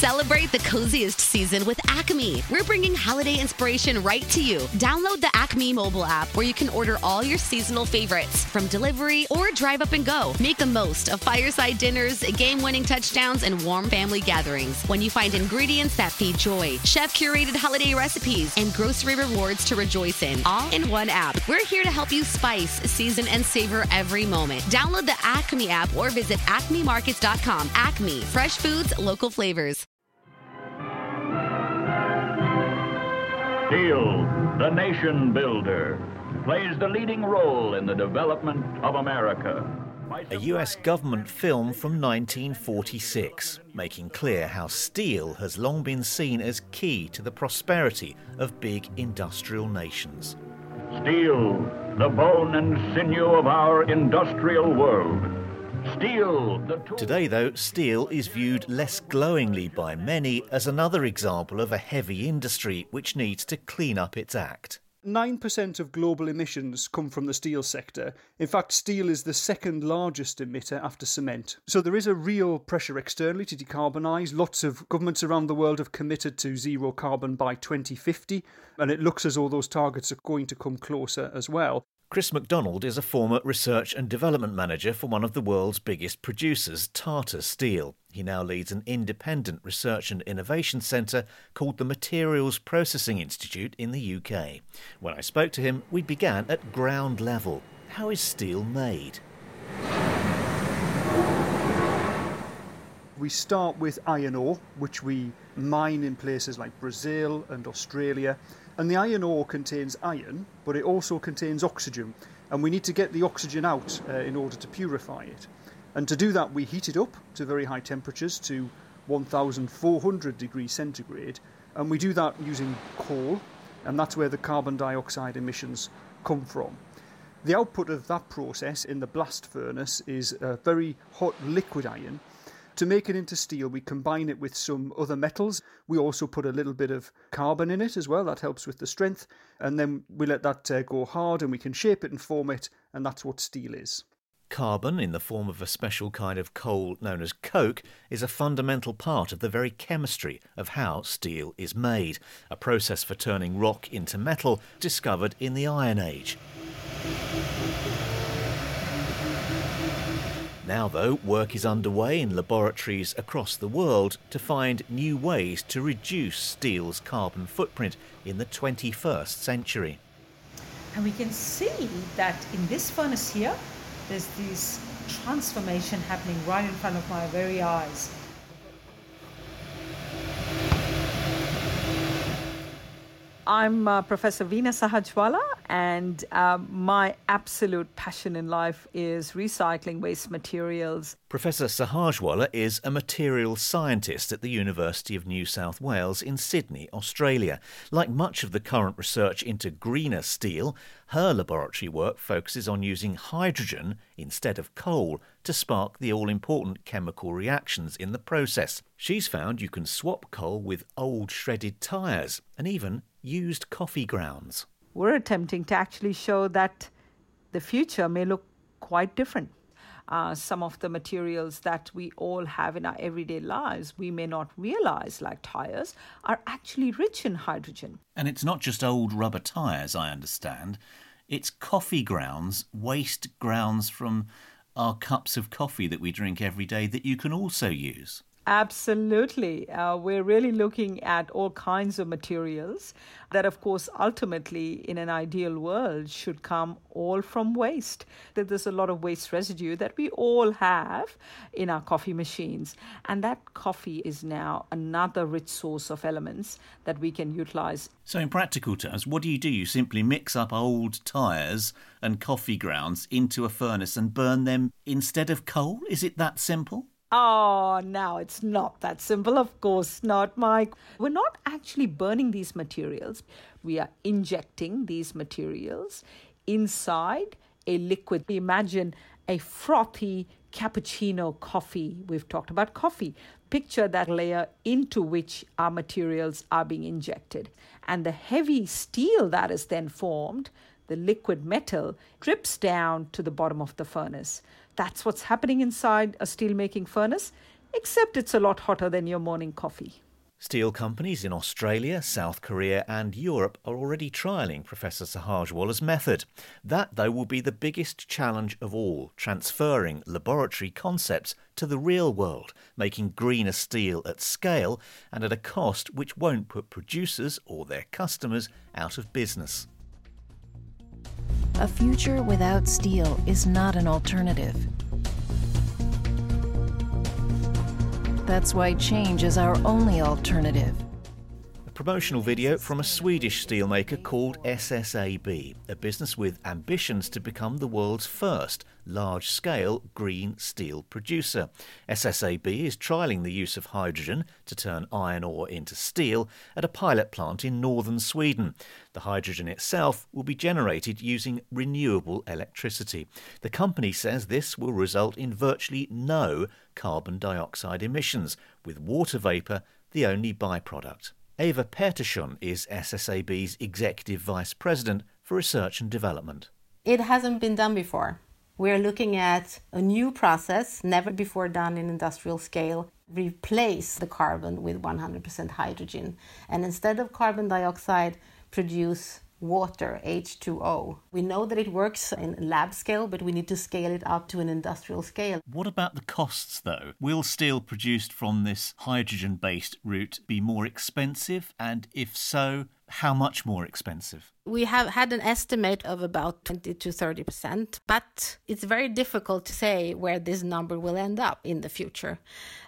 Celebrate the coziest season with Acme. We're bringing holiday inspiration right to you. Download the Acme mobile app where you can order all your seasonal favorites from delivery or drive up and go. Make the most of fireside dinners, game winning touchdowns, and warm family gatherings when you find ingredients that feed joy, chef curated holiday recipes, and grocery rewards to rejoice in, all in one app. We're here to help you spice, season, and savor every moment. Download the Acme app or visit acmemarkets.com. Acme, fresh foods, local flavors. Steel, the nation builder, plays the leading role in the development of America. A US government film from 1946, making clear how steel has long been seen as key to the prosperity of big industrial nations. Steel, the bone and sinew of our industrial world. Steel, the. Today, though, steel is viewed less glowingly by many as another example of a heavy industry which needs to clean up its act. 9% of global emissions come from the steel sector. In fact, steel is the second largest emitter after cement. So there is a real pressure externally to decarbonise. Lots of governments around the world have committed to zero carbon by 2050, and it looks as though those targets are going to come closer as well. Chris McDonald is a former research and development manager for one of the world's biggest producers, Tata Steel. He now leads an independent research and innovation centre called the Materials Processing Institute in the UK. When I spoke to him, we began at ground level. How is steel made? We start with iron ore, which we mine in places like Brazil and Australia. And the iron ore contains iron, but it also contains oxygen. And we need to get the oxygen out uh, in order to purify it. And to do that, we heat it up to very high temperatures, to 1400 degrees centigrade. And we do that using coal, and that's where the carbon dioxide emissions come from. The output of that process in the blast furnace is a very hot liquid iron to make it into steel, we combine it with some other metals. We also put a little bit of carbon in it as well, that helps with the strength. And then we let that uh, go hard and we can shape it and form it, and that's what steel is. Carbon, in the form of a special kind of coal known as coke, is a fundamental part of the very chemistry of how steel is made, a process for turning rock into metal discovered in the Iron Age. Now, though, work is underway in laboratories across the world to find new ways to reduce steel's carbon footprint in the 21st century. And we can see that in this furnace here, there's this transformation happening right in front of my very eyes. I'm uh, Professor Veena Sahajwalla, and um, my absolute passion in life is recycling waste materials. Professor Sahajwalla is a material scientist at the University of New South Wales in Sydney, Australia. Like much of the current research into greener steel, her laboratory work focuses on using hydrogen instead of coal to spark the all important chemical reactions in the process. She's found you can swap coal with old shredded tyres and even used coffee grounds. We're attempting to actually show that the future may look quite different. Uh, some of the materials that we all have in our everyday lives, we may not realize, like tires, are actually rich in hydrogen. And it's not just old rubber tyres, I understand. It's coffee grounds, waste grounds from our cups of coffee that we drink every day that you can also use. Absolutely. Uh, we're really looking at all kinds of materials that, of course, ultimately, in an ideal world, should come all from waste. That there's a lot of waste residue that we all have in our coffee machines. And that coffee is now another rich source of elements that we can utilize. So, in practical terms, what do you do? You simply mix up old tyres and coffee grounds into a furnace and burn them instead of coal? Is it that simple? Oh, now it's not that simple. Of course not, Mike. We're not actually burning these materials. We are injecting these materials inside a liquid. Imagine a frothy cappuccino coffee. We've talked about coffee. Picture that layer into which our materials are being injected. And the heavy steel that is then formed, the liquid metal, drips down to the bottom of the furnace. That's what's happening inside a steelmaking furnace. except it's a lot hotter than your morning coffee. Steel companies in Australia, South Korea, and Europe are already trialling Professor Sahajwalla's method. That, though, will be the biggest challenge of all transferring laboratory concepts to the real world, making greener steel at scale and at a cost which won't put producers or their customers out of business. A future without steel is not an alternative. That's why change is our only alternative. Promotional video from a Swedish steelmaker called SSAB, a business with ambitions to become the world's first large scale green steel producer. SSAB is trialling the use of hydrogen to turn iron ore into steel at a pilot plant in northern Sweden. The hydrogen itself will be generated using renewable electricity. The company says this will result in virtually no carbon dioxide emissions, with water vapour the only byproduct. Eva Pettersson is SSAB's Executive Vice President for Research and Development. It hasn't been done before. We're looking at a new process, never before done in industrial scale, replace the carbon with 100% hydrogen. And instead of carbon dioxide, produce water, H2O. We know that it works in lab scale, but we need to scale it up to an industrial scale. What about the costs, though? Will steel produced from this hydrogen based route be more expensive? And if so, how much more expensive? We have had an estimate of about 20 to 30%, but it's very difficult to say where this number will end up in the future.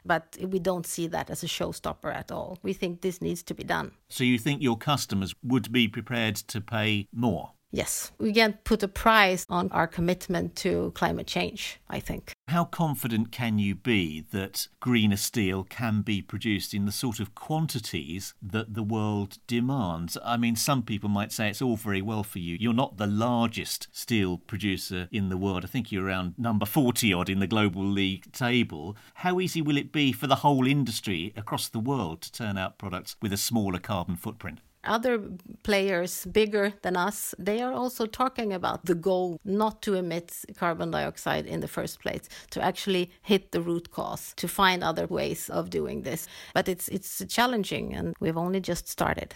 But we don't see that as a showstopper at all. We think this needs to be done. So you think your customers would be prepared to pay more? Yes, we can put a price on our commitment to climate change, I think. How confident can you be that greener steel can be produced in the sort of quantities that the world demands? I mean, some people might say it's all very well for you. You're not the largest steel producer in the world. I think you're around number 40 odd in the global league table. How easy will it be for the whole industry across the world to turn out products with a smaller carbon footprint? Other players bigger than us, they are also talking about the goal not to emit carbon dioxide in the first place, to actually hit the root cause, to find other ways of doing this. But it's it's challenging and we've only just started.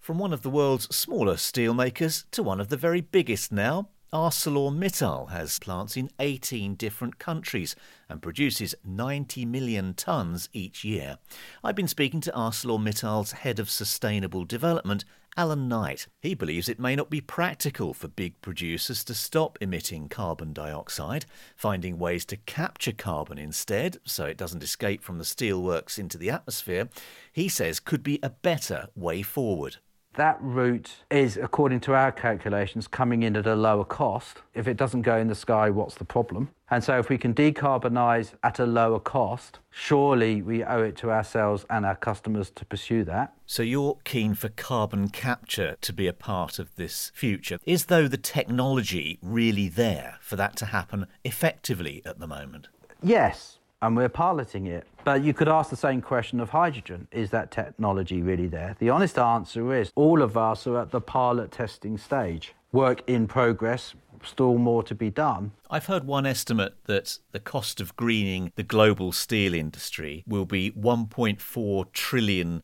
From one of the world's smaller steelmakers to one of the very biggest now, ArcelorMittal has plants in 18 different countries and produces 90 million tonnes each year. I've been speaking to ArcelorMittal's head of sustainable development, Alan Knight. He believes it may not be practical for big producers to stop emitting carbon dioxide. Finding ways to capture carbon instead, so it doesn't escape from the steelworks into the atmosphere, he says could be a better way forward that route is, according to our calculations, coming in at a lower cost. If it doesn't go in the sky, what's the problem? And so, if we can decarbonise at a lower cost, surely we owe it to ourselves and our customers to pursue that. So, you're keen for carbon capture to be a part of this future. Is, though, the technology really there for that to happen effectively at the moment? Yes, and we're piloting it. But you could ask the same question of hydrogen. Is that technology really there? The honest answer is all of us are at the pilot testing stage. Work in progress, still more to be done. I've heard one estimate that the cost of greening the global steel industry will be $1.4 trillion.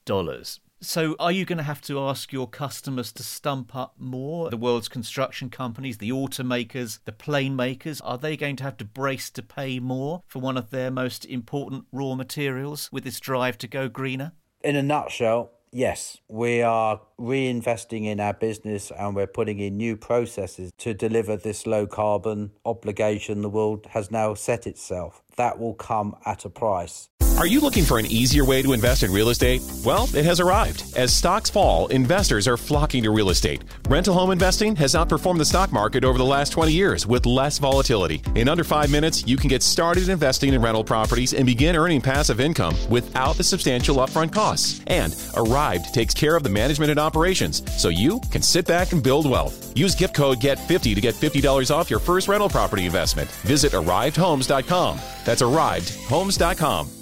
So, are you going to have to ask your customers to stump up more? The world's construction companies, the automakers, the plane makers, are they going to have to brace to pay more for one of their most important raw materials with this drive to go greener? In a nutshell, Yes, we are reinvesting in our business and we're putting in new processes to deliver this low carbon obligation the world has now set itself. That will come at a price. Are you looking for an easier way to invest in real estate? Well, it has arrived. As stocks fall, investors are flocking to real estate. Rental home investing has outperformed the stock market over the last 20 years with less volatility. In under five minutes, you can get started investing in rental properties and begin earning passive income without the substantial upfront costs. And Arrived takes care of the management and operations, so you can sit back and build wealth. Use gift code GET50 to get $50 off your first rental property investment. Visit ArrivedHomes.com. That's ArrivedHomes.com.